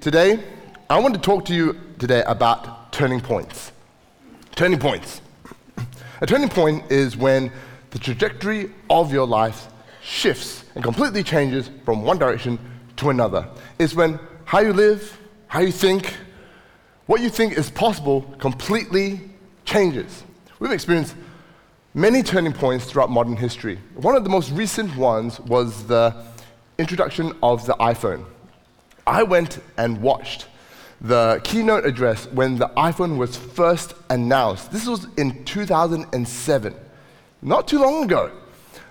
Today, I want to talk to you today about turning points. Turning points. A turning point is when the trajectory of your life shifts and completely changes from one direction to another. It's when how you live, how you think, what you think is possible completely changes. We've experienced many turning points throughout modern history. One of the most recent ones was the introduction of the iPhone. I went and watched the keynote address when the iPhone was first announced. This was in 2007, not too long ago.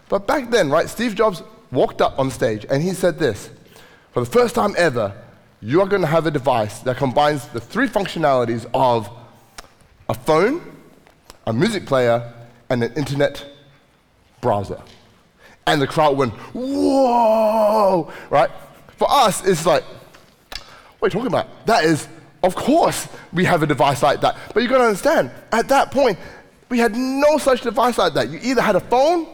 But back then, right, Steve Jobs walked up on stage and he said this For the first time ever, you are going to have a device that combines the three functionalities of a phone, a music player, and an internet browser. And the crowd went, whoa, right? For us, it's like, what are you talking about? That is, of course, we have a device like that. But you've got to understand, at that point, we had no such device like that. You either had a phone,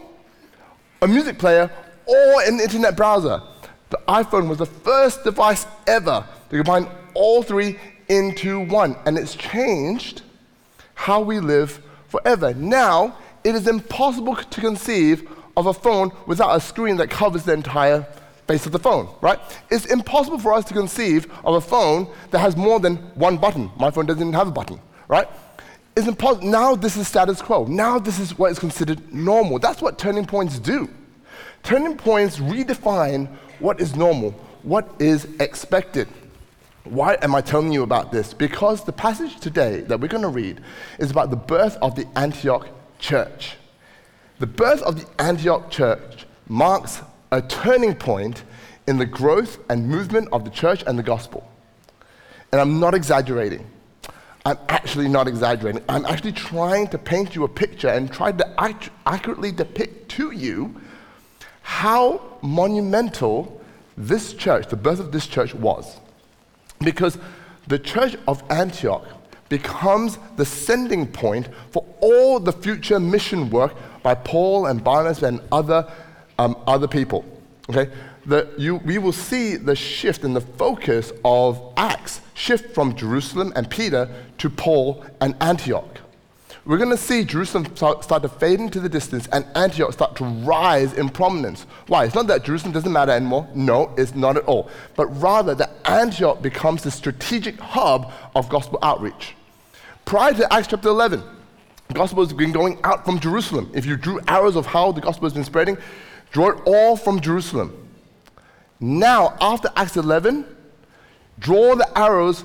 a music player, or an internet browser. The iPhone was the first device ever to combine all three into one, and it's changed how we live forever. Now, it is impossible to conceive of a phone without a screen that covers the entire face of the phone, right? It's impossible for us to conceive of a phone that has more than one button. My phone doesn't even have a button, right? It's impossible. Now this is status quo. Now this is what is considered normal. That's what turning points do. Turning points redefine what is normal, what is expected. Why am I telling you about this? Because the passage today that we're going to read is about the birth of the Antioch church. The birth of the Antioch church marks a turning point in the growth and movement of the church and the gospel. And I'm not exaggerating. I'm actually not exaggerating. I'm actually trying to paint you a picture and try to act- accurately depict to you how monumental this church, the birth of this church, was. Because the church of Antioch becomes the sending point for all the future mission work by Paul and Barnabas and other, um, other people. Okay? The, you, we will see the shift in the focus of Acts shift from Jerusalem and Peter to Paul and Antioch. We're going to see Jerusalem start, start to fade into the distance and Antioch start to rise in prominence. Why? It's not that Jerusalem doesn't matter anymore. No, it's not at all. But rather that Antioch becomes the strategic hub of gospel outreach. Prior to Acts chapter 11, the gospel has been going out from Jerusalem. If you drew arrows of how the gospel has been spreading, draw it all from Jerusalem. Now, after Acts 11, draw the arrows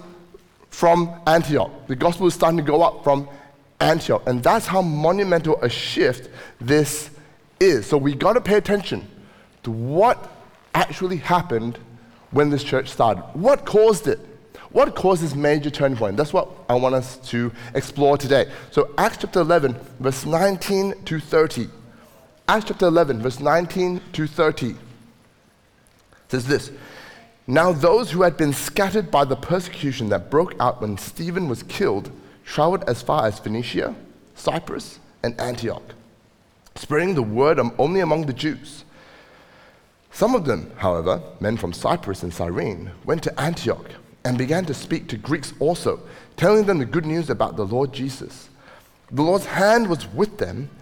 from Antioch. The gospel is starting to go up from Antioch. And that's how monumental a shift this is. So we got to pay attention to what actually happened when this church started. What caused it? What caused this major turning point? That's what I want us to explore today. So, Acts chapter 11, verse 19 to 30. Acts chapter 11, verse 19 to 30 says this Now, those who had been scattered by the persecution that broke out when Stephen was killed traveled as far as Phoenicia, Cyprus, and Antioch, spreading the word only among the Jews. Some of them, however, men from Cyprus and Cyrene, went to Antioch and began to speak to Greeks also, telling them the good news about the Lord Jesus. The Lord's hand was with them,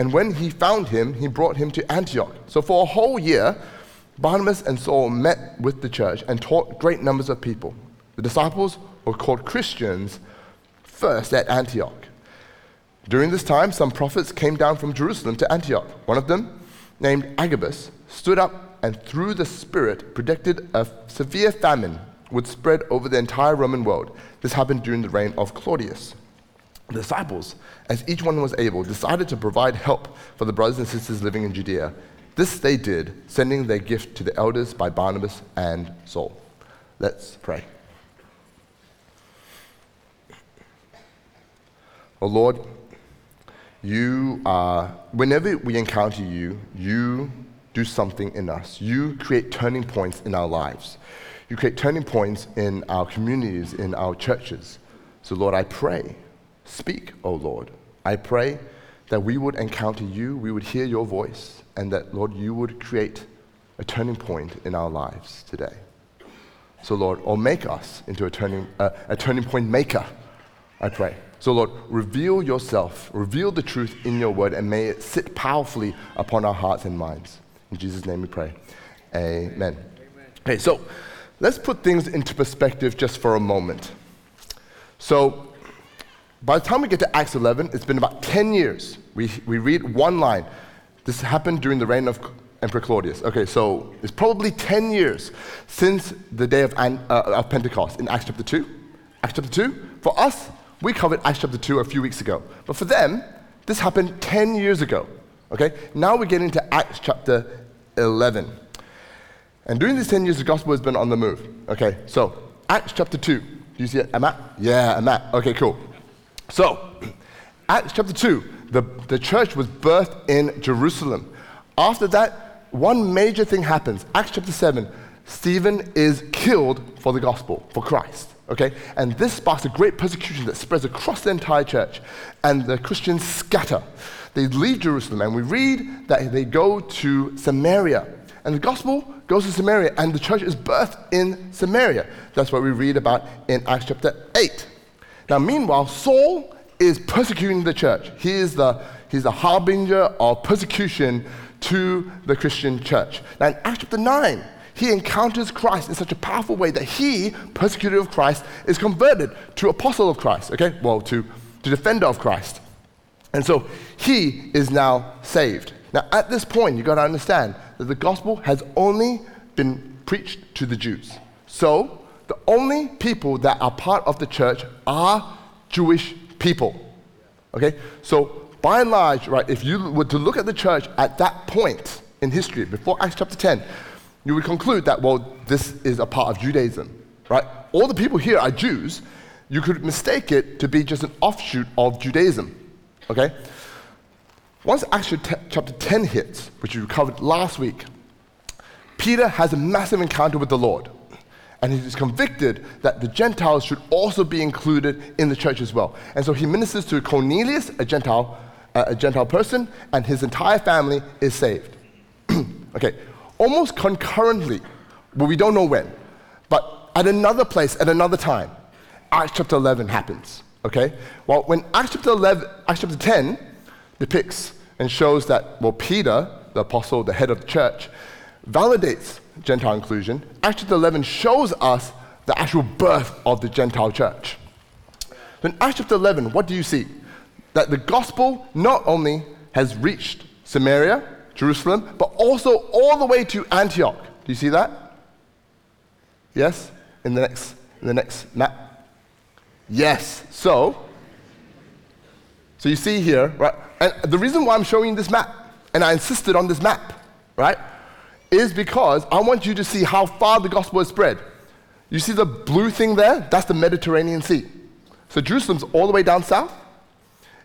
and when he found him, he brought him to Antioch. So for a whole year, Barnabas and Saul met with the church and taught great numbers of people. The disciples were called Christians first at Antioch. During this time, some prophets came down from Jerusalem to Antioch. One of them, named Agabus, stood up and through the Spirit predicted a severe famine would spread over the entire Roman world. This happened during the reign of Claudius. The disciples, as each one was able, decided to provide help for the brothers and sisters living in Judea this they did, sending their gift to the elders by Barnabas and Saul. Let's pray. Oh Lord, you are, whenever we encounter you, you do something in us. You create turning points in our lives. You create turning points in our communities, in our churches. So, Lord, I pray, speak, O Lord. I pray that we would encounter you, we would hear your voice, and that, Lord, you would create a turning point in our lives today. So, Lord, or make us into a turning, uh, a turning point maker, I pray. So, Lord, reveal yourself, reveal the truth in your word, and may it sit powerfully upon our hearts and minds. In Jesus' name we pray. Amen. Amen. Okay, so let's put things into perspective just for a moment. So, by the time we get to Acts 11, it's been about 10 years. We, we read one line. This happened during the reign of Emperor Claudius. Okay, so it's probably 10 years since the day of, uh, of Pentecost in Acts chapter 2. Acts chapter 2, for us, we covered Acts chapter 2 a few weeks ago. But for them, this happened 10 years ago. Okay, now we get into Acts chapter 11. And during these 10 years, the gospel has been on the move. Okay, so Acts chapter 2. Do you see a map? Yeah, a map. Okay, cool. So, Acts chapter 2, the, the church was birthed in Jerusalem. After that, one major thing happens. Acts chapter 7, Stephen is killed for the gospel, for Christ. Okay? And this sparks a great persecution that spreads across the entire church, and the Christians scatter. They leave Jerusalem, and we read that they go to Samaria. And the gospel goes to Samaria, and the church is birthed in Samaria. That's what we read about in Acts chapter 8. Now, meanwhile, Saul is persecuting the church. He is the, he's the harbinger of persecution to the Christian church. Now, in Acts chapter 9, he encounters Christ in such a powerful way that he, persecutor of Christ, is converted to apostle of Christ, okay? Well, to, to defender of Christ. And so he is now saved. Now, at this point, you've got to understand that the gospel has only been preached to the Jews. So, the only people that are part of the church are Jewish people. Okay? So, by and large, right, if you were to look at the church at that point in history, before Acts chapter 10, you would conclude that, well, this is a part of Judaism, right? All the people here are Jews. You could mistake it to be just an offshoot of Judaism, okay? Once Acts chapter 10 hits, which we covered last week, Peter has a massive encounter with the Lord. And he convicted that the Gentiles should also be included in the church as well. And so he ministers to Cornelius, a Gentile, uh, a Gentile person, and his entire family is saved. okay, almost concurrently, but we don't know when, but at another place, at another time, Acts chapter 11 happens. Okay? Well, when Acts chapter 11, Acts chapter 10 depicts and shows that, well, Peter, the apostle, the head of the church, validates Gentile inclusion. Acts chapter 11 shows us the actual birth of the Gentile church. So in Acts chapter 11, what do you see? That the gospel not only has reached Samaria, Jerusalem, but also all the way to Antioch. Do you see that? Yes? In the next, in the next map? Yes. So, so you see here, right? And the reason why I'm showing you this map, and I insisted on this map, right, is because I want you to see how far the gospel has spread. You see the blue thing there? That's the Mediterranean Sea. So Jerusalem's all the way down south,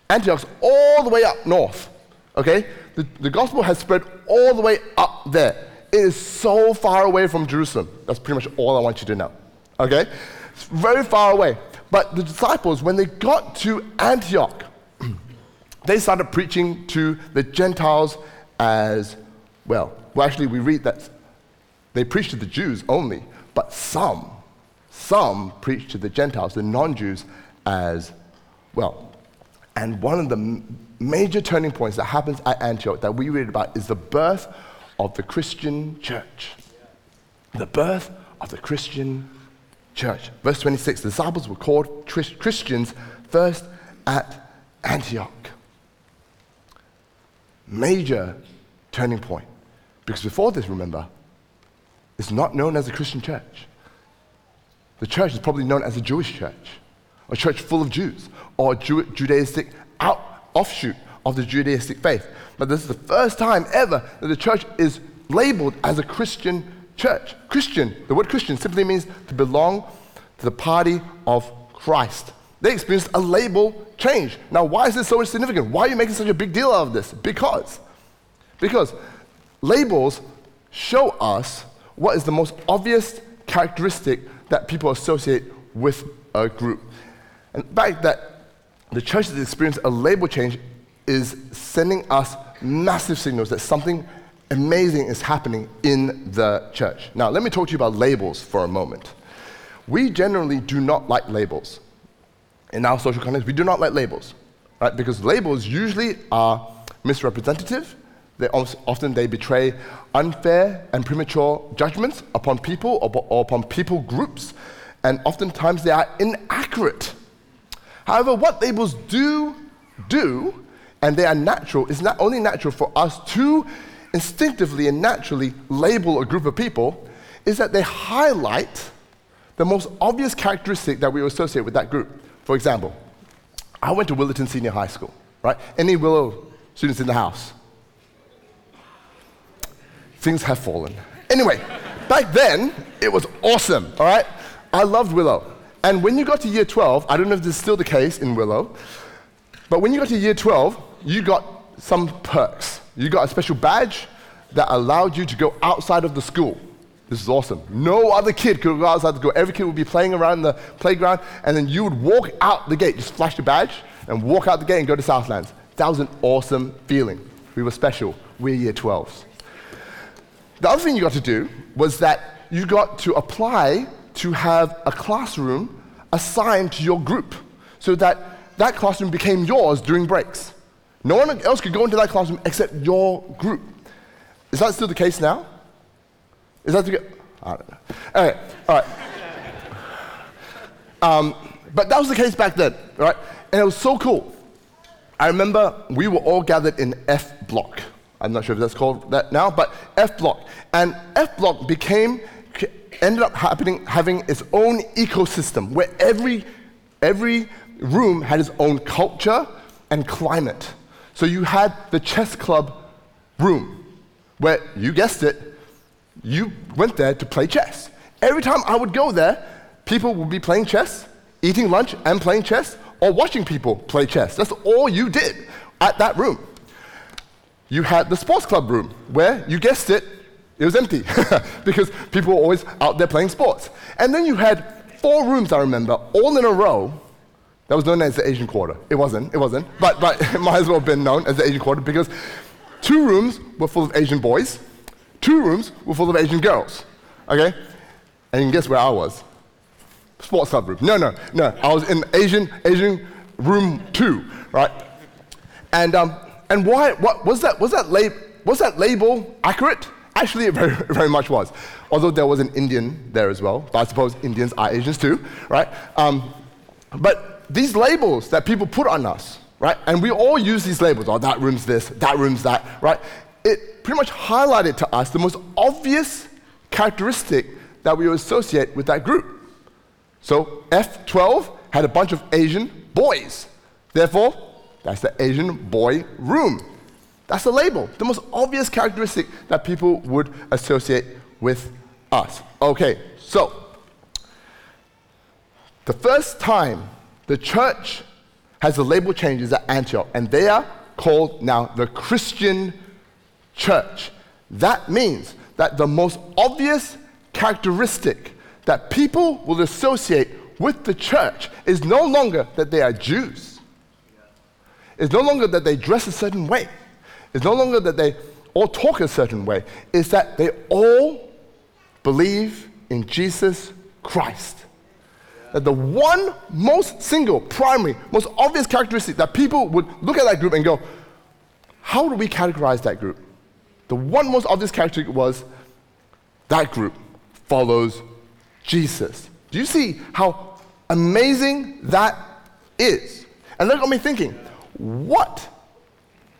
Antioch's all the way up north. Okay? The, the gospel has spread all the way up there. It is so far away from Jerusalem. That's pretty much all I want you to know. Okay? It's very far away. But the disciples, when they got to Antioch, they started preaching to the Gentiles as well. Well, actually, we read that they preached to the Jews only, but some, some preached to the Gentiles, the non Jews, as well. And one of the major turning points that happens at Antioch that we read about is the birth of the Christian church. The birth of the Christian church. Verse 26 the disciples were called Christians first at Antioch. Major turning point. Because before this, remember, it's not known as a Christian church. The church is probably known as a Jewish church, a church full of Jews, or a Jew- Judaistic out- offshoot of the Judaistic faith. But this is the first time ever that the church is labeled as a Christian church. Christian, the word Christian simply means to belong to the party of Christ. They experienced a label change. Now, why is this so significant? Why are you making such a big deal out of this? Because, because labels show us what is the most obvious characteristic that people associate with a group. And the fact that the church has experienced a label change is sending us massive signals that something amazing is happening in the church. Now, let me talk to you about labels for a moment. We generally do not like labels. In our social context, we do not like labels, right? Because labels usually are misrepresentative. They often they betray unfair and premature judgments upon people or, upon people groups, and oftentimes they are inaccurate. However, what labels do do, and they are natural, is not only natural for us to instinctively and naturally label a group of people, is that they highlight the most obvious characteristic that we associate with that group. For example, I went to Willetton Senior High School, right? Any Willow students in the house? Things have fallen. Anyway, back then, it was awesome, all right? I loved Willow. And when you got to year 12, I don't know if this is still the case in Willow, but when you got to year 12, you got some perks. You got a special badge that allowed you to go outside of the school. This is awesome. No other kid could go outside the school. Every kid would be playing around the playground, and then you would walk out the gate, just flash your badge, and walk out the gate and go to Southlands. That was an awesome feeling. We were special. We're year 12s. The other thing you got to do was that you got to apply to have a classroom assigned to your group so that that classroom became yours during breaks. No one else could go into that classroom except your group. Is that still the case now? Is that the I don't know. Right, all right. Um, but that was the case back then, right? And it was so cool. I remember we were all gathered in F block. I'm not sure if that's called that now, but F block. And F block became, ended up happening, having its own ecosystem where every, every room had its own culture and climate. So you had the chess club room where, you guessed it, you went there to play chess. Every time I would go there, people would be playing chess, eating lunch and playing chess, or watching people play chess. That's all you did at that room. You had the sports club room, where, you guessed it, it was empty because people were always out there playing sports. And then you had four rooms, I remember, all in a row. That was known as the Asian Quarter. It wasn't, it wasn't, but, but it might as well have been known as the Asian Quarter because two rooms were full of Asian boys, two rooms were full of Asian girls. Okay? And guess where I was? Sports club room. No, no, no. I was in Asian, Asian room two, right? And, um, and why, what, was that, was that, lab, was that label accurate? Actually, it very, very much was. Although there was an Indian there as well, but I suppose Indians are Asians too, right? Um, but these labels that people put on us, right? And we all use these labels. Oh, that room's this, that room's that, right? It pretty much highlighted to us the most obvious characteristic that we associate with that group. So F12 had a bunch of Asian boys. Therefore, that's the Asian boy room. That's the label, the most obvious characteristic that people would associate with us. Okay, so the first time the church has the label changes at Antioch, and they are called now the Christian church. That means that the most obvious characteristic that people will associate with the church is no longer that they are Jews. It's no longer that they dress a certain way. It's no longer that they all talk a certain way. It's that they all believe in Jesus Christ. That the one most single, primary, most obvious characteristic that people would look at that group and go, how do we categorize that group? The one most obvious characteristic was that group follows Jesus. Do you see how amazing that is? And that got me thinking what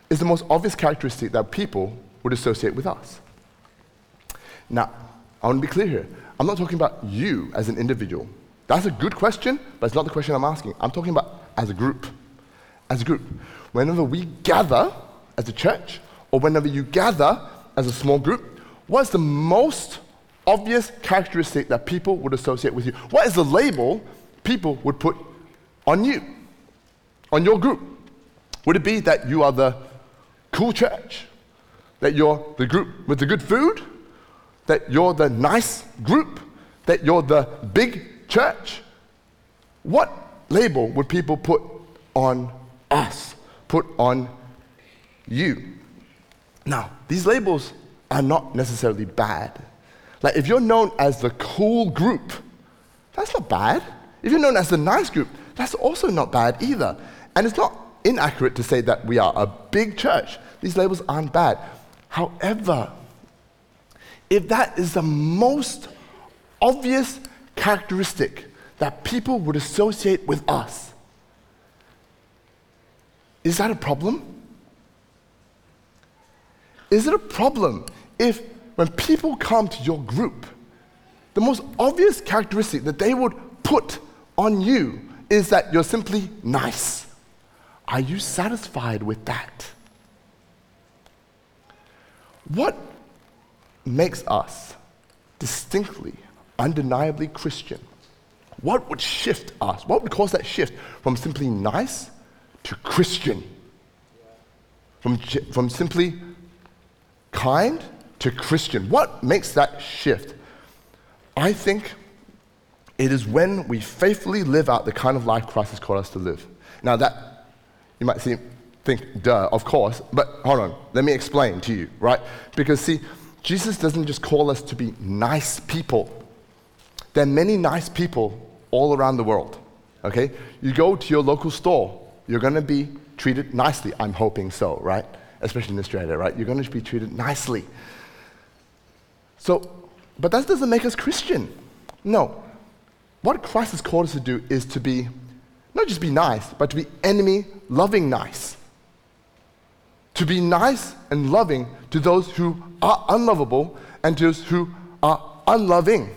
is the most obvious characteristic that people would associate with us? Now, I want to be clear here. I'm not talking about you as an individual. That's a good question, but it's not the question I'm asking. I'm talking about as a group. As a group. Whenever we gather as a church, or whenever you gather as a small group, what's the most obvious characteristic that people would associate with you? What is the label people would put on you, on your group? Would it be that you are the cool church? That you're the group with the good food? That you're the nice group? That you're the big church? What label would people put on us, put on you? Now, these labels are not necessarily bad. Like, if you're known as the cool group, that's not bad. If you're known as the nice group, that's also not bad either. And it's not inaccurate to say that we are a big church. These labels aren't bad. However, if that is the most obvious characteristic that people would associate with us, is that a problem? Is it a problem if when people come to your group, the most obvious characteristic that they would put on you is that you're simply nice. Are you satisfied with that? What makes us distinctly, undeniably Christian? What would shift us? What would cause that shift from simply nice to Christian? From, from simply kind to Christian. What makes that shift? I think it is when we faithfully live out the kind of life Christ has called us to live. Now, that you might think, duh, of course, but hold on, let me explain to you, right? Because, see, Jesus doesn't just call us to be nice people. There are many nice people all around the world, okay? You go to your local store, you're gonna be treated nicely. I'm hoping so, right? Especially in Australia, right? You're gonna be treated nicely. So, but that doesn't make us Christian. No. What Christ has called us to do is to be, not just be nice, but to be enemy loving nice. To be nice and loving to those who are unlovable and to those who are unloving.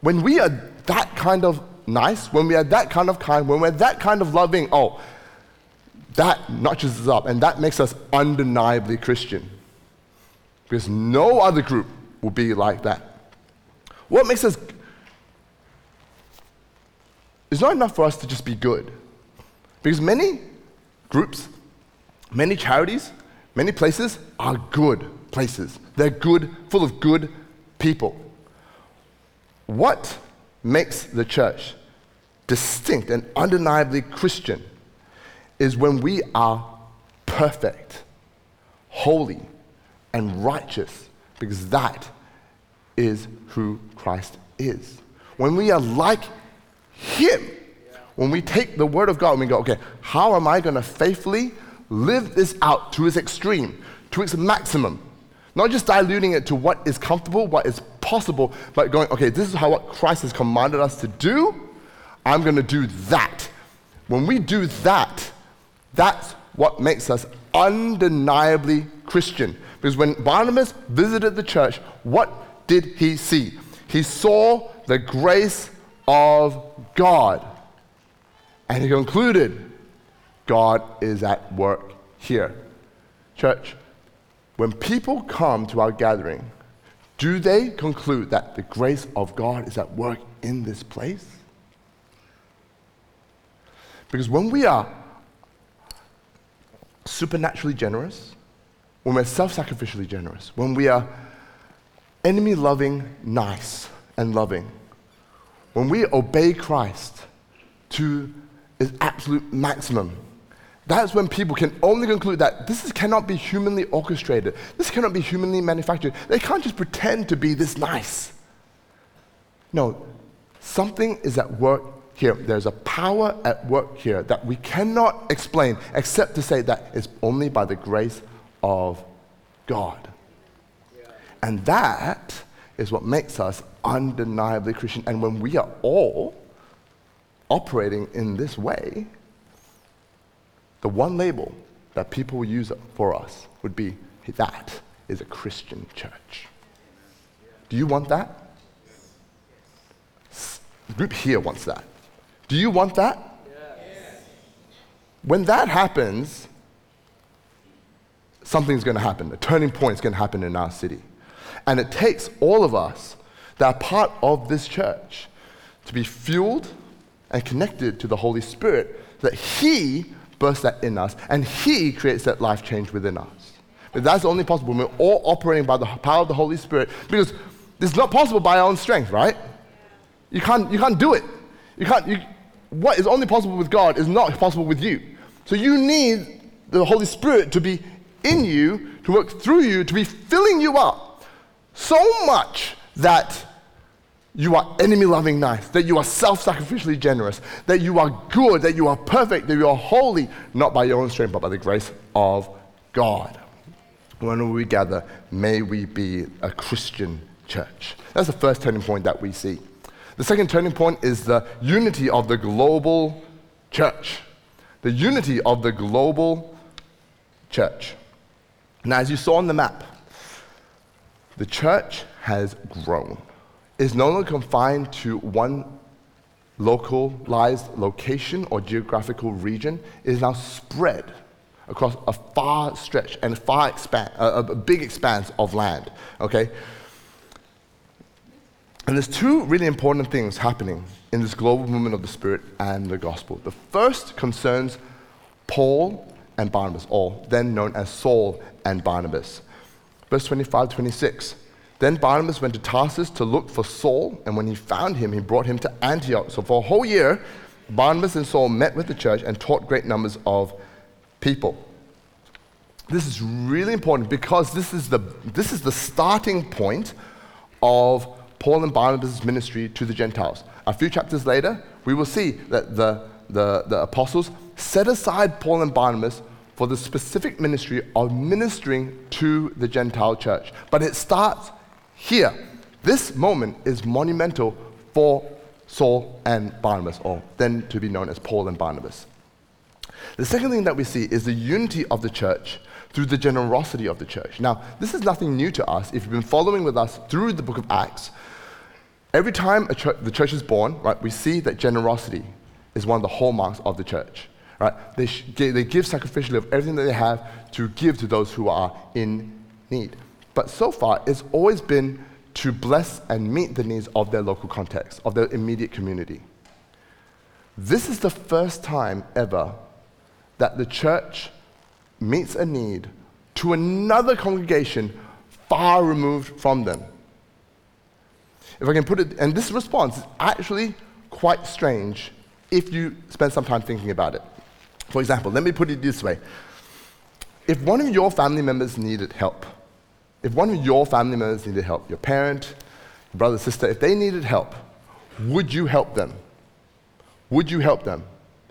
When we are that kind of nice, when we are that kind of kind, when we're that kind of loving, oh, that notches us up and that makes us undeniably Christian. Because no other group will be like that. What makes us. It's not enough for us to just be good. Because many groups, many charities, many places are good places. They're good, full of good people. What makes the church distinct and undeniably Christian is when we are perfect, holy, and righteous, because that is who Christ is. When we are like Him, when we take the Word of God and we go, okay, how am I going to faithfully live this out to its extreme, to its maximum? Not just diluting it to what is comfortable, what is possible, but going, okay, this is how what Christ has commanded us to do. I'm going to do that. When we do that, that's what makes us undeniably Christian. Because when Barnabas visited the church, what did he see? He saw the grace of God. And he concluded, God is at work here. Church, when people come to our gathering, do they conclude that the grace of God is at work in this place? Because when we are supernaturally generous, when we're self sacrificially generous, when we are enemy loving, nice, and loving. When we obey Christ to its absolute maximum, that's when people can only conclude that this is, cannot be humanly orchestrated. This cannot be humanly manufactured. They can't just pretend to be this nice. No, something is at work here. There's a power at work here that we cannot explain except to say that it's only by the grace of God. And that is what makes us undeniably Christian. And when we are all operating in this way, the one label that people will use for us would be that is a Christian church. Do you want that? The group here wants that. Do you want that? Yes. When that happens, something's going to happen. A turning point is going to happen in our city. And it takes all of us that are part of this church to be fueled and connected to the Holy Spirit, that He bursts that in us and He creates that life change within us. But that's only possible when we're all operating by the power of the Holy Spirit because it's not possible by our own strength, right? You can't, you can't do it. You can't, you, what is only possible with God is not possible with you. So you need the Holy Spirit to be in you, to work through you, to be filling you up so much that you are enemy loving nice, that you are self sacrificially generous, that you are good, that you are perfect, that you are holy, not by your own strength, but by the grace of God. When we gather, may we be a Christian church. That's the first turning point that we see. The second turning point is the unity of the global church. The unity of the global church. Now, as you saw on the map, the church has grown. It's no longer confined to one localized location or geographical region. It is now spread across a far stretch and a far expan- a, a big expanse of land. Okay? And there's two really important things happening in this global movement of the Spirit and the gospel. The first concerns Paul and Barnabas, or then known as Saul and Barnabas. Verse 25 26. Then Barnabas went to Tarsus to look for Saul, and when he found him, he brought him to Antioch. So for a whole year, Barnabas and Saul met with the church and taught great numbers of people. This is really important because this is the, this is the starting point of Paul and Barnabas' ministry to the Gentiles. A few chapters later, we will see that the, the, the apostles set aside Paul and Barnabas for the specific ministry of ministering to the Gentile church. But it starts here. This moment is monumental for Saul and Barnabas, or then to be known as Paul and Barnabas. The second thing that we see is the unity of the church through the generosity of the church. Now, this is nothing new to us. If you've been following with us through the book of Acts, every time the church is born, right, we see that generosity is one of the hallmarks of the church. Right? They, sh- they give sacrificially of everything that they have to give to those who are in need. But so far, it's always been to bless and meet the needs of their local context, of their immediate community. This is the first time ever that the church meets a need to another congregation far removed from them. If I can put it, and this response is actually quite strange if you spend some time thinking about it. For example, let me put it this way. If one of your family members needed help, if one of your family members needed help, your parent, your brother, sister, if they needed help, would you help them? Would you help them?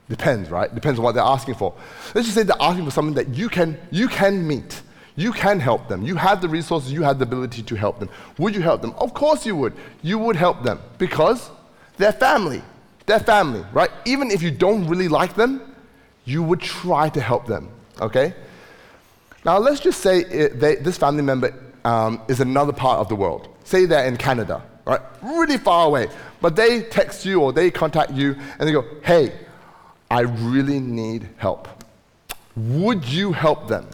Depends, right? Depends on what they're asking for. Let's just say they're asking for something that you can, you can meet. You can help them. You have the resources, you have the ability to help them. Would you help them? Of course you would. You would help them because they're family. They're family, right? Even if you don't really like them, you would try to help them, okay? Now, let's just say it, they, this family member um, is another part of the world. Say they're in Canada, right? Really far away. But they text you or they contact you and they go, hey, I really need help. Would you help them?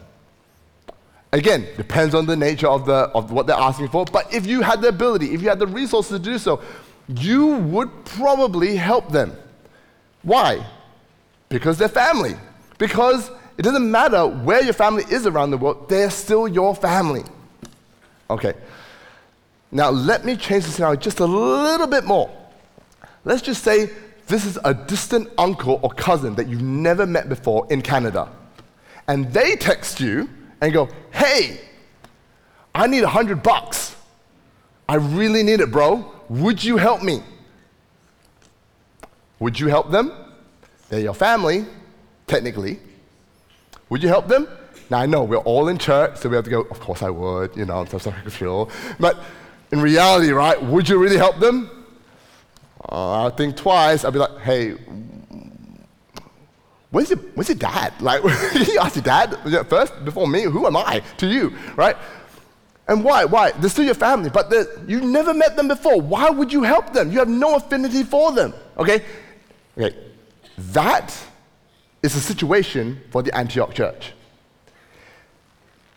Again, depends on the nature of, the, of what they're asking for. But if you had the ability, if you had the resources to do so, you would probably help them. Why? Because they're family. Because it doesn't matter where your family is around the world, they're still your family. Okay. Now, let me change the scenario just a little bit more. Let's just say this is a distant uncle or cousin that you've never met before in Canada. And they text you and go, hey, I need a hundred bucks. I really need it, bro. Would you help me? Would you help them? They're your family, technically. Would you help them? Now I know we're all in church, so we have to go, of course I would, you know, I'm so sacrificial. But in reality, right, would you really help them? Uh, I think twice. I'd be like, hey, where's your, where's your dad? Like, you ask your dad first before me. Who am I to you, right? And why? Why? They're still your family, but you've never met them before. Why would you help them? You have no affinity for them. Okay? Okay. That is a situation for the Antioch church.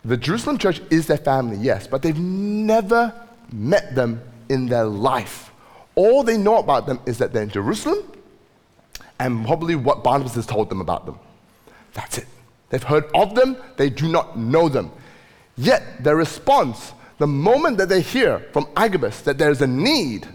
The Jerusalem church is their family, yes, but they've never met them in their life. All they know about them is that they're in Jerusalem and probably what Barnabas has told them about them. That's it. They've heard of them, they do not know them. Yet their response, the moment that they hear from Agabus that there's a need,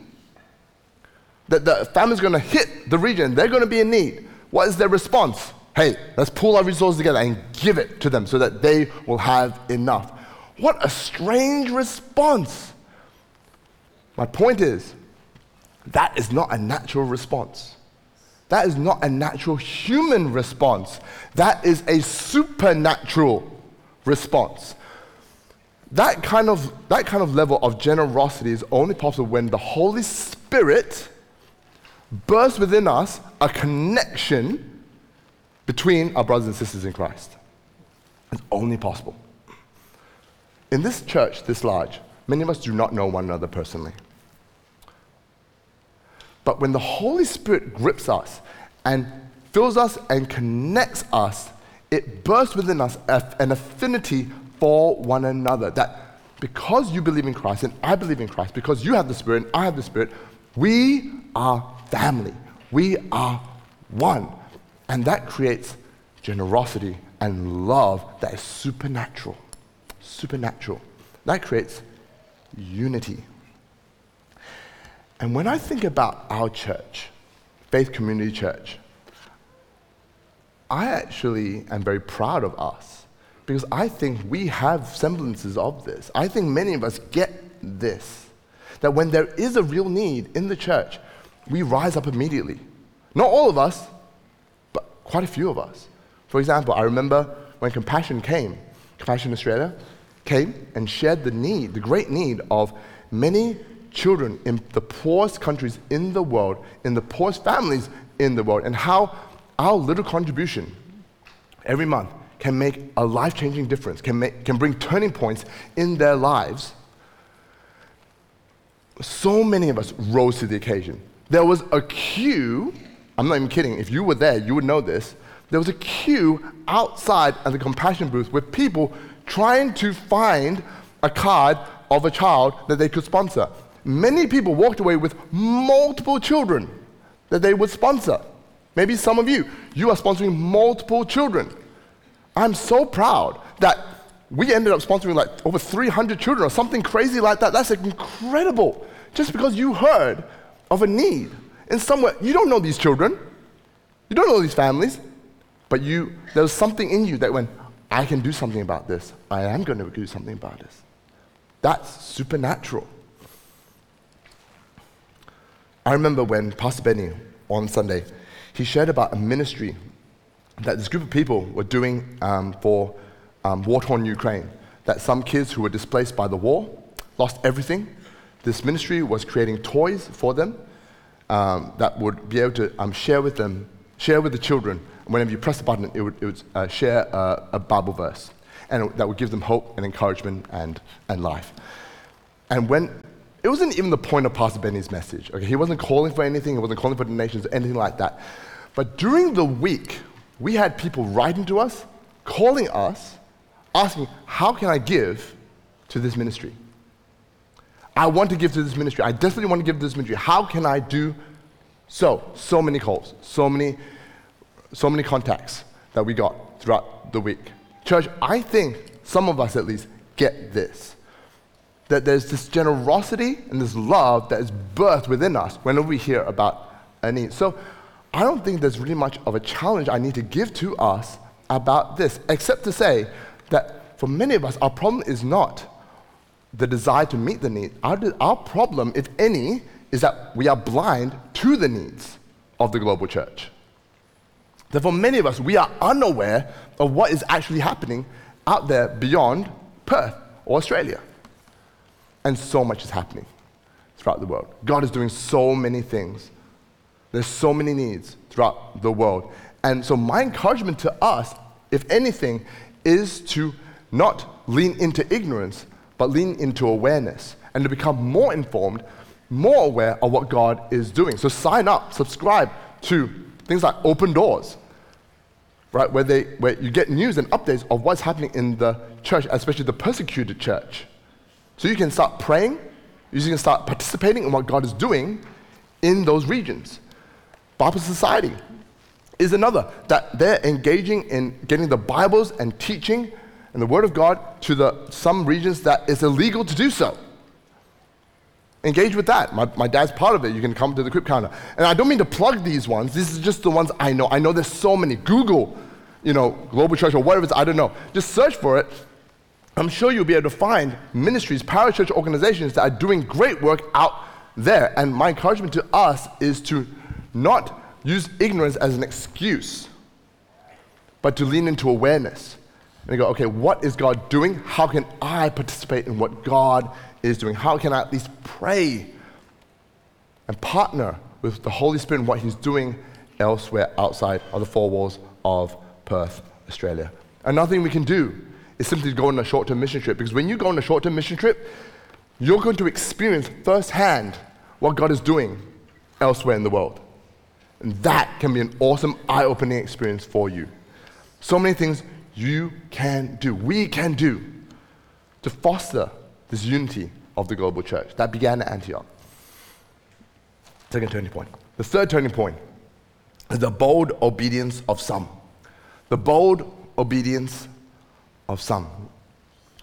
that the famine's going to hit the region, they're going to be in need, what is their response? Hey, let's pull our resources together and give it to them so that they will have enough. What a strange response. My point is, that is not a natural response. That is not a natural human response. That is a supernatural response. That kind of, that kind of level of generosity is only possible when the Holy Spirit bursts within us a connection between our brothers and sisters in Christ. It's only possible. In this church, this large, many of us do not know one another personally. But when the Holy Spirit grips us and fills us and connects us, it bursts within us an affinity for one another. That because you believe in Christ and I believe in Christ, because you have the Spirit and I have the Spirit, we are family. We are one. And that creates generosity and love that is supernatural. Supernatural. That creates unity. And when I think about our church, Faith Community Church, I actually am very proud of us because I think we have semblances of this. I think many of us get this. That when there is a real need in the church, we rise up immediately. Not all of us, quite a few of us. For example, I remember when Compassion came, Compassion Australia came and shared the need, the great need of many children in the poorest countries in the world, in the poorest families in the world, and how our little contribution every month can make a life changing difference, can, make, can bring turning points in their lives. So many of us rose to the occasion. There was a queue, I'm not even kidding, if you were there, you would know this. There was a queue outside at the compassion booth with people trying to find a card of a child that they could sponsor many people walked away with multiple children that they would sponsor. Maybe some of you, you are sponsoring multiple children. I'm so proud that we ended up sponsoring like over 300 children or something crazy like that. That's incredible. Just because you heard of a need in somewhere, you don't know these children, you don't know these families, but you, there was something in you that went, I can do something about this. I am going to do something about this. That's supernatural. I remember when Pastor Benny on Sunday, he shared about a ministry that this group of people were doing um, for um, war-torn Ukraine. That some kids who were displaced by the war lost everything. This ministry was creating toys for them um, that would be able to um, share with them, share with the children. Whenever you press the button, it would, it would uh, share uh, a Bible verse, and that would give them hope and encouragement and, and life. And when it wasn't even the point of Pastor Benny's message. Okay, he wasn't calling for anything, he wasn't calling for donations, or anything like that. But during the week, we had people writing to us, calling us, asking, How can I give to this ministry? I want to give to this ministry. I definitely want to give to this ministry. How can I do so? So many calls, so many, so many contacts that we got throughout the week. Church, I think some of us at least get this that there's this generosity and this love that is birthed within us whenever we hear about a need. So I don't think there's really much of a challenge I need to give to us about this, except to say that for many of us, our problem is not the desire to meet the need. Our, our problem, if any, is that we are blind to the needs of the global church. That for many of us, we are unaware of what is actually happening out there beyond Perth or Australia. And so much is happening throughout the world. God is doing so many things. There's so many needs throughout the world. And so, my encouragement to us, if anything, is to not lean into ignorance, but lean into awareness and to become more informed, more aware of what God is doing. So, sign up, subscribe to things like Open Doors, right? Where, they, where you get news and updates of what's happening in the church, especially the persecuted church. So you can start praying, you can start participating in what God is doing in those regions. Bible Society, is another. That they're engaging in getting the Bibles and teaching and the Word of God to the, some regions that it's illegal to do so. Engage with that. My, my dad's part of it. You can come to the Crypt Counter. And I don't mean to plug these ones. This is just the ones I know. I know there's so many. Google, you know, Global Church or whatever I don't know. Just search for it. I'm sure you'll be able to find ministries, parachurch organizations that are doing great work out there. And my encouragement to us is to not use ignorance as an excuse, but to lean into awareness and go, okay, what is God doing? How can I participate in what God is doing? How can I at least pray and partner with the Holy Spirit in what He's doing elsewhere outside of the four walls of Perth, Australia? Another thing we can do is simply go on a short term mission trip because when you go on a short term mission trip, you're going to experience firsthand what God is doing elsewhere in the world. And that can be an awesome, eye opening experience for you. So many things you can do, we can do to foster this unity of the global church that began at Antioch. Second turning point. The third turning point is the bold obedience of some. The bold obedience of some.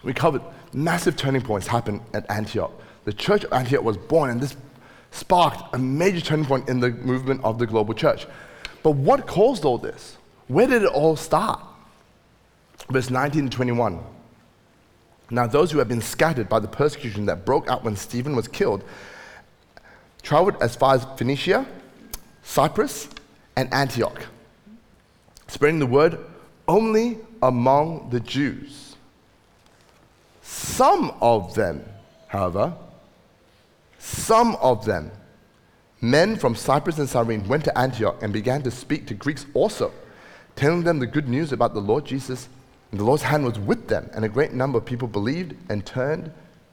We covered massive turning points happened at Antioch. The church of Antioch was born, and this sparked a major turning point in the movement of the global church. But what caused all this? Where did it all start? Verse 19 to 21. Now, those who had been scattered by the persecution that broke out when Stephen was killed traveled as far as Phoenicia, Cyprus, and Antioch, spreading the word only among the Jews. Some of them, however, some of them, men from Cyprus and Cyrene, went to Antioch and began to speak to Greeks also, telling them the good news about the Lord Jesus. The Lord's hand was with them, and a great number of people believed and turned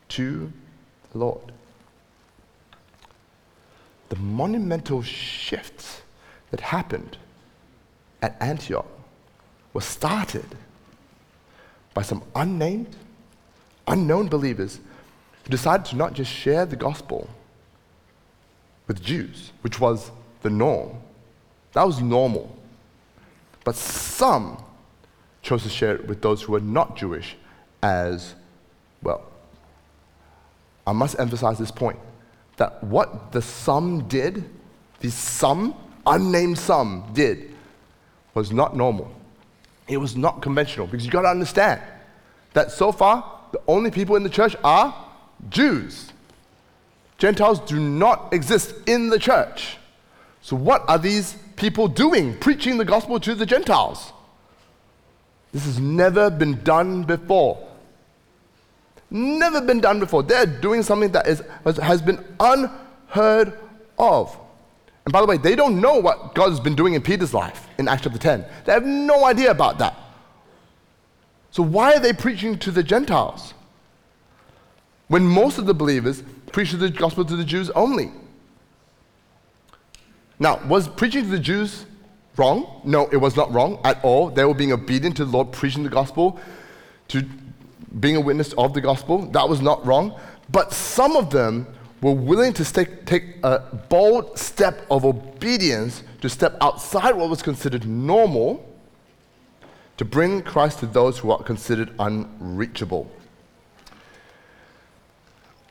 to the Lord. The monumental shifts that happened at Antioch were started by some unnamed, unknown believers who decided to not just share the gospel with Jews, which was the norm. That was normal. But some chose to share it with those who were not Jewish as well. I must emphasize this point that what the some did, the some, unnamed some, did, was not normal. It was not conventional because you got to understand that so far, the only people in the church are Jews. Gentiles do not exist in the church. So, what are these people doing, preaching the gospel to the Gentiles? This has never been done before. Never been done before. They're doing something that is, has been unheard of. And by the way, they don't know what God has been doing in Peter's life in Acts chapter 10. They have no idea about that. So, why are they preaching to the Gentiles? when most of the believers preached the gospel to the Jews only. Now, was preaching to the Jews wrong? No, it was not wrong at all. They were being obedient to the Lord, preaching the gospel, to being a witness of the gospel. That was not wrong. But some of them were willing to take, take a bold step of obedience to step outside what was considered normal to bring Christ to those who are considered unreachable.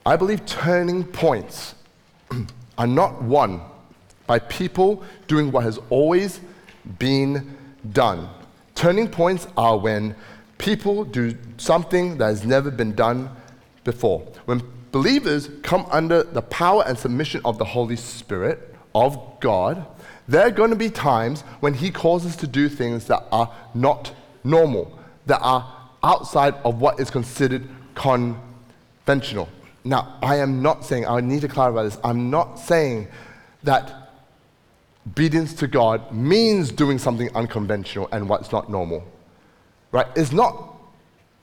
I believe turning points are not won by people doing what has always been done. Turning points are when people do something that has never been done before. When believers come under the power and submission of the Holy Spirit, of God, there are going to be times when He calls us to do things that are not normal, that are outside of what is considered conventional. Now, I am not saying, I need to clarify this, I'm not saying that obedience to God means doing something unconventional and what's not normal. Right? It's not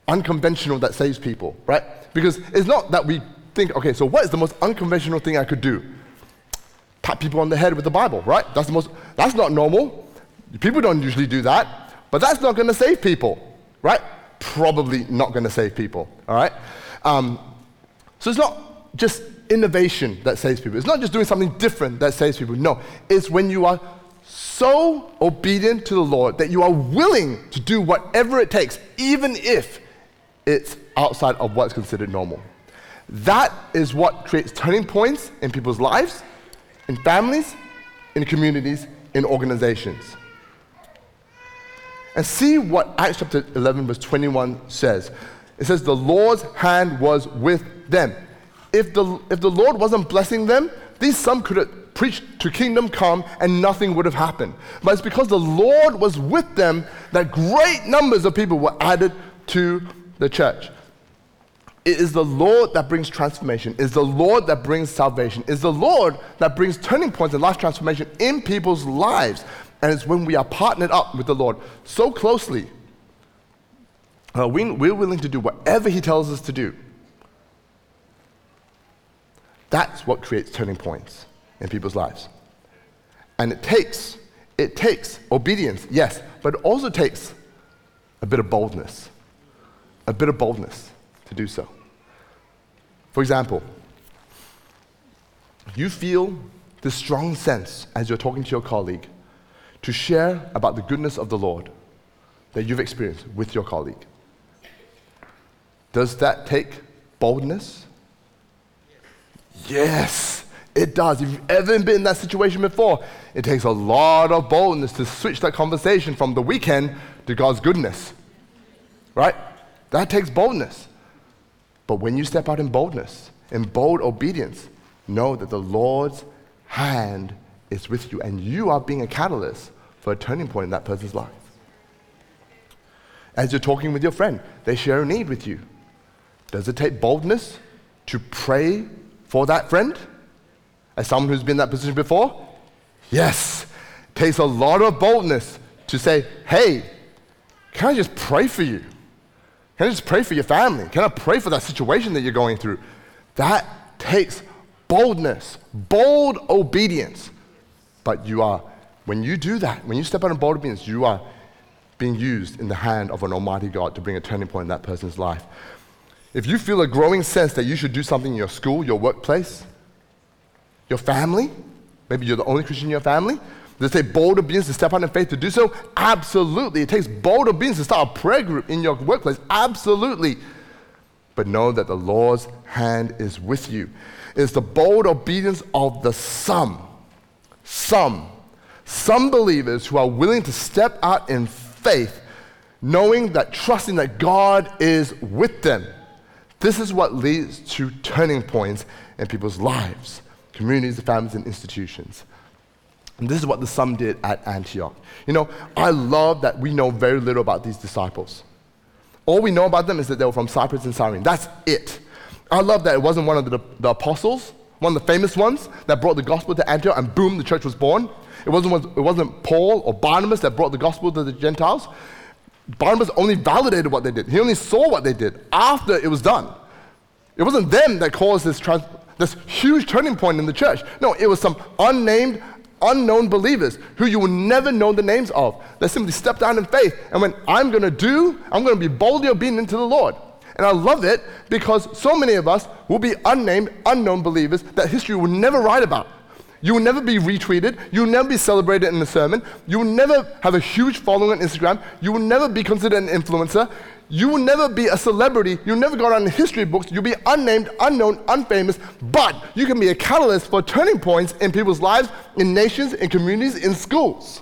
unconventional that saves people, right? Because it's not that we think, okay, so what is the most unconventional thing I could do? Pat people on the head with the Bible, right? That's the most that's not normal. People don't usually do that, but that's not gonna save people, right? Probably not gonna save people, all right? Um, so it's not just innovation that saves people. It's not just doing something different that saves people. No, it's when you are so obedient to the Lord that you are willing to do whatever it takes, even if it's outside of what's considered normal. That is what creates turning points in people's lives, in families, in communities, in organizations. And see what Acts chapter 11, verse 21 says. It says, The Lord's hand was with them. If the, if the Lord wasn't blessing them, these some could have preached to kingdom come and nothing would have happened. But it's because the Lord was with them that great numbers of people were added to the church. It is the Lord that brings transformation. It is the Lord that brings salvation. It is the Lord that brings turning points and life transformation in people's lives. And it's when we are partnered up with the Lord so closely, uh, we, we're willing to do whatever He tells us to do. That's what creates turning points in people's lives. And it takes, it takes obedience, yes, but it also takes a bit of boldness. A bit of boldness to do so. For example, you feel this strong sense as you're talking to your colleague to share about the goodness of the Lord that you've experienced with your colleague. Does that take boldness? Yes, it does. If you've ever been in that situation before, it takes a lot of boldness to switch that conversation from the weekend to God's goodness. Right? That takes boldness. But when you step out in boldness, in bold obedience, know that the Lord's hand is with you and you are being a catalyst for a turning point in that person's life. As you're talking with your friend, they share a need with you. Does it take boldness to pray for that friend? As someone who's been in that position before? Yes. It takes a lot of boldness to say, hey, can I just pray for you? Can I just pray for your family? Can I pray for that situation that you're going through? That takes boldness, bold obedience. But you are, when you do that, when you step out in bold obedience, you are being used in the hand of an almighty God to bring a turning point in that person's life. If you feel a growing sense that you should do something in your school, your workplace, your family, maybe you're the only Christian in your family, does it take bold obedience to step out in faith to do so? Absolutely. It takes bold obedience to start a prayer group in your workplace. Absolutely. But know that the Lord's hand is with you. It's the bold obedience of the some. Some. Some believers who are willing to step out in faith, knowing that, trusting that God is with them. This is what leads to turning points in people's lives, communities, families, and institutions. And this is what the some did at Antioch. You know, I love that we know very little about these disciples. All we know about them is that they were from Cyprus and Cyrene. That's it. I love that it wasn't one of the, the apostles, one of the famous ones, that brought the gospel to Antioch and boom, the church was born. It wasn't, it wasn't Paul or Barnabas that brought the gospel to the Gentiles. Barnabas only validated what they did. He only saw what they did after it was done. It wasn't them that caused this, trans- this huge turning point in the church. No, it was some unnamed, unknown believers who you will never know the names of that simply stepped out in faith and went, I'm going to do, I'm going to be boldly obedient to the Lord. And I love it because so many of us will be unnamed, unknown believers that history will never write about. You will never be retweeted. You will never be celebrated in a sermon. You will never have a huge following on Instagram. You will never be considered an influencer. You will never be a celebrity. You'll never go around in history books. You'll be unnamed, unknown, unfamous, but you can be a catalyst for turning points in people's lives, in nations, in communities, in schools.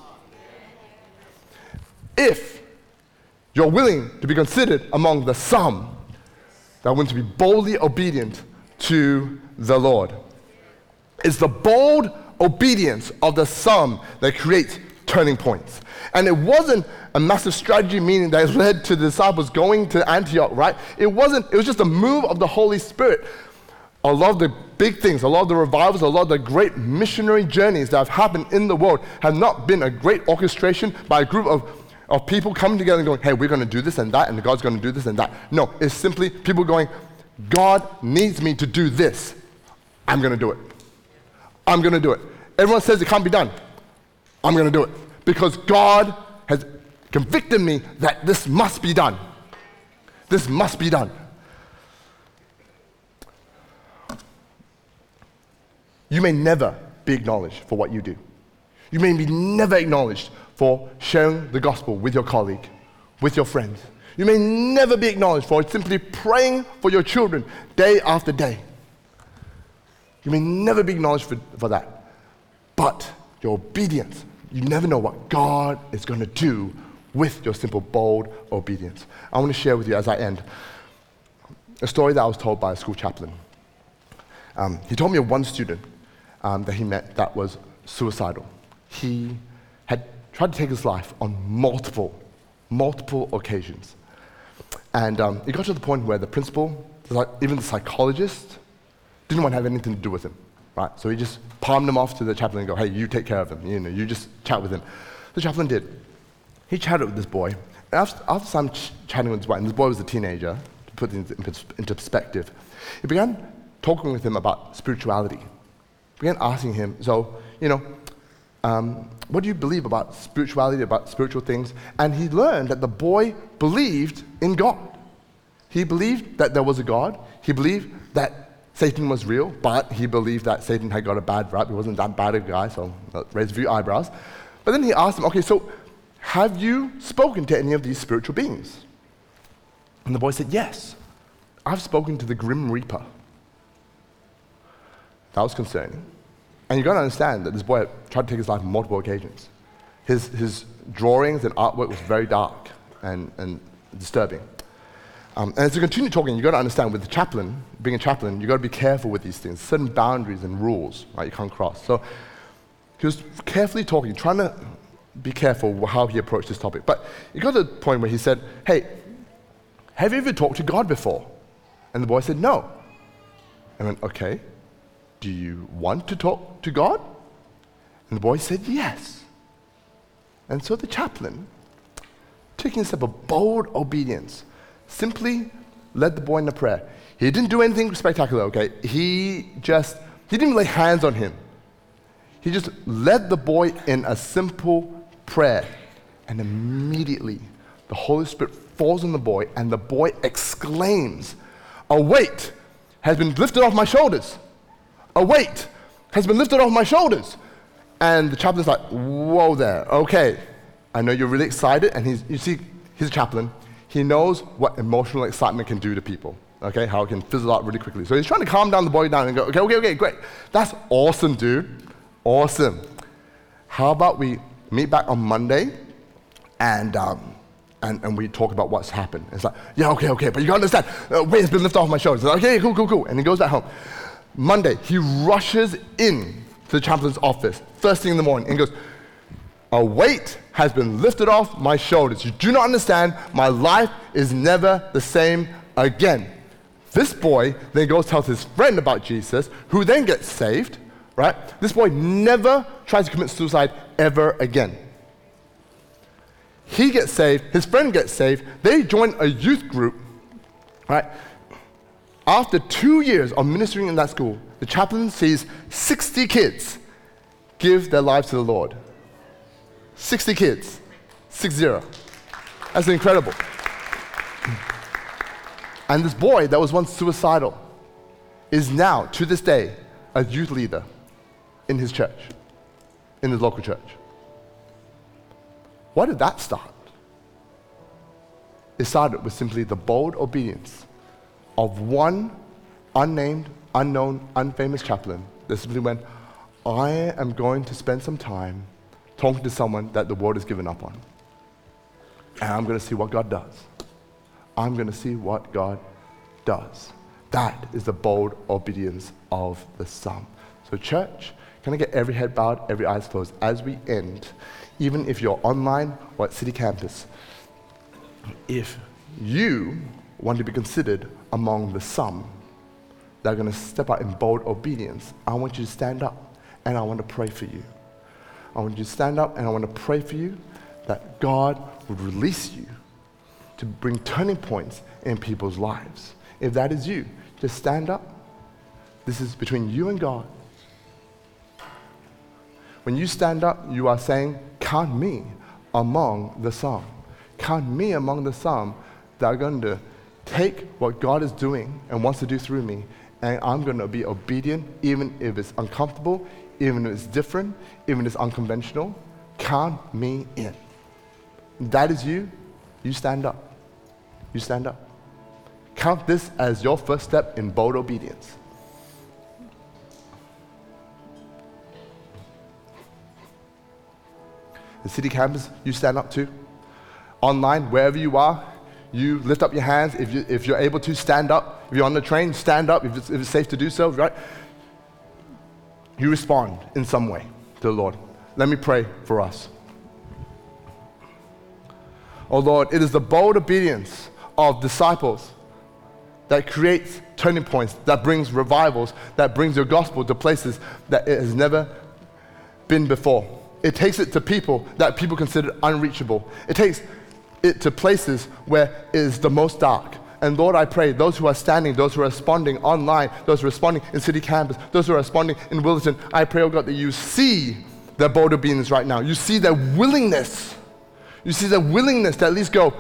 If you're willing to be considered among the some that want to be boldly obedient to the Lord. It's the bold obedience of the some that creates turning points. And it wasn't a massive strategy meaning that led to the disciples going to Antioch, right? It wasn't, it was just a move of the Holy Spirit. A lot of the big things, a lot of the revivals, a lot of the great missionary journeys that have happened in the world have not been a great orchestration by a group of, of people coming together and going, hey, we're going to do this and that, and God's going to do this and that. No, it's simply people going, God needs me to do this. I'm going to do it. I'm going to do it. Everyone says it can't be done. I'm going to do it because God has convicted me that this must be done. This must be done. You may never be acknowledged for what you do. You may be never acknowledged for sharing the gospel with your colleague, with your friends. You may never be acknowledged for simply praying for your children day after day. You may never be acknowledged for, for that. But your obedience, you never know what God is going to do with your simple, bold obedience. I want to share with you as I end a story that I was told by a school chaplain. Um, he told me of one student um, that he met that was suicidal. He had tried to take his life on multiple, multiple occasions. And um, it got to the point where the principal, even the psychologist, didn't want to have anything to do with him. Right? So he just palmed him off to the chaplain and go, hey, you take care of him. You know, you just chat with him. The chaplain did. He chatted with this boy. After, after some ch- chatting with this boy, and this boy was a teenager, to put things into perspective, he began talking with him about spirituality. Began asking him, so, you know, um, what do you believe about spirituality, about spiritual things? And he learned that the boy believed in God. He believed that there was a God. He believed that Satan was real, but he believed that Satan had got a bad rap. He wasn't that bad a guy, so uh, raised a few eyebrows. But then he asked him, okay, so have you spoken to any of these spiritual beings? And the boy said, yes. I've spoken to the Grim Reaper. That was concerning. And you've got to understand that this boy tried to take his life on multiple occasions. His, his drawings and artwork was very dark and, and disturbing. Um, and as you continue talking, you've got to understand with the chaplain, being a chaplain, you've got to be careful with these things, certain boundaries and rules right, you can't cross. So he was carefully talking, trying to be careful how he approached this topic. But he got to the point where he said, Hey, have you ever talked to God before? And the boy said, No. I went, Okay. Do you want to talk to God? And the boy said, Yes. And so the chaplain, taking a step of bold obedience, simply led the boy in a prayer. He didn't do anything spectacular, okay? He just, he didn't lay hands on him. He just led the boy in a simple prayer. And immediately, the Holy Spirit falls on the boy, and the boy exclaims, A weight has been lifted off my shoulders a weight has been lifted off my shoulders. And the chaplain's like, whoa there, okay. I know you're really excited. And he's, you see, he's a chaplain. He knows what emotional excitement can do to people, okay? How it can fizzle out really quickly. So he's trying to calm down the boy down and go, okay, okay, okay, great. That's awesome, dude. Awesome. How about we meet back on Monday and, um, and, and we talk about what's happened? It's like, yeah, okay, okay, but you gotta understand, uh, weight has been lifted off my shoulders. Like, okay, cool, cool, cool. And he goes back home. Monday, he rushes in to the chaplain's office first thing in the morning and goes, A weight has been lifted off my shoulders. You do not understand. My life is never the same again. This boy then goes tells his friend about Jesus, who then gets saved, right? This boy never tries to commit suicide ever again. He gets saved, his friend gets saved, they join a youth group, right? After two years of ministering in that school, the chaplain sees 60 kids give their lives to the Lord. 60 kids. Six zero. That's incredible. And this boy that was once suicidal is now, to this day, a youth leader in his church, in his local church. Why did that start? It started with simply the bold obedience of one unnamed, unknown, unfamous chaplain that simply went, I am going to spend some time talking to someone that the world has given up on. And I'm going to see what God does. I'm going to see what God does. That is the bold obedience of the Son. So, church, can I get every head bowed, every eyes closed as we end, even if you're online or at City Campus? If you want to be considered among the some that are going to step out in bold obedience, I want you to stand up and I want to pray for you. I want you to stand up and I want to pray for you that God would release you to bring turning points in people's lives. If that is you, just stand up. This is between you and God. When you stand up, you are saying, Count me among the some. Count me among the some that are going to take what God is doing and wants to do through me, and I'm going to be obedient even if it's uncomfortable, even if it's different, even if it's unconventional. Count me in. That is you. You stand up. You stand up. Count this as your first step in bold obedience. The city campus, you stand up too. Online, wherever you are, you lift up your hands. If, you, if you're able to, stand up. If you're on the train, stand up if it's, if it's safe to do so, right? You respond in some way to the Lord. Let me pray for us. Oh Lord, it is the bold obedience of disciples that creates turning points, that brings revivals, that brings your gospel to places that it has never been before. It takes it to people that people consider unreachable. It takes it to places where it is the most dark. And Lord, I pray those who are standing, those who are responding online, those responding in City Campus, those who are responding in Willetton, I pray, oh God, that you see their bold obedience right now. You see their willingness. You see their willingness to at least go,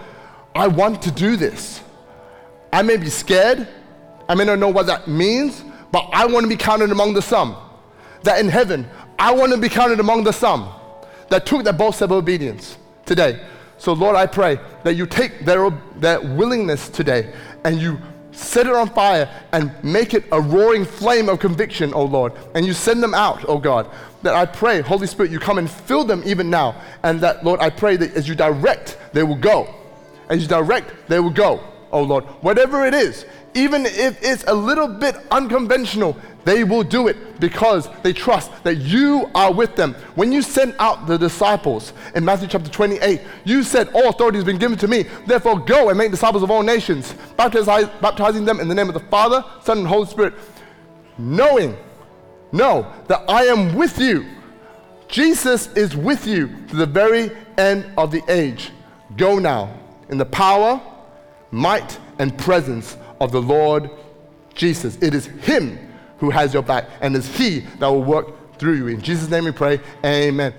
I want to do this. I may be scared. I may not know what that means, but I want to be counted among the some. That in heaven, I want to be counted among the some that took that bold step of obedience today. So, Lord, I pray that you take their, their willingness today and you set it on fire and make it a roaring flame of conviction, oh Lord. And you send them out, oh God. That I pray, Holy Spirit, you come and fill them even now. And that, Lord, I pray that as you direct, they will go. As you direct, they will go, oh Lord. Whatever it is, even if it's a little bit unconventional, they will do it because they trust that you are with them. When you sent out the disciples in Matthew chapter 28, you said, All authority has been given to me. Therefore, go and make disciples of all nations, baptizing them in the name of the Father, Son, and Holy Spirit, knowing, know that I am with you. Jesus is with you to the very end of the age. Go now in the power, might, and presence of the Lord Jesus. It is Him who has your back, and it's He that will work through you. In Jesus' name we pray, amen.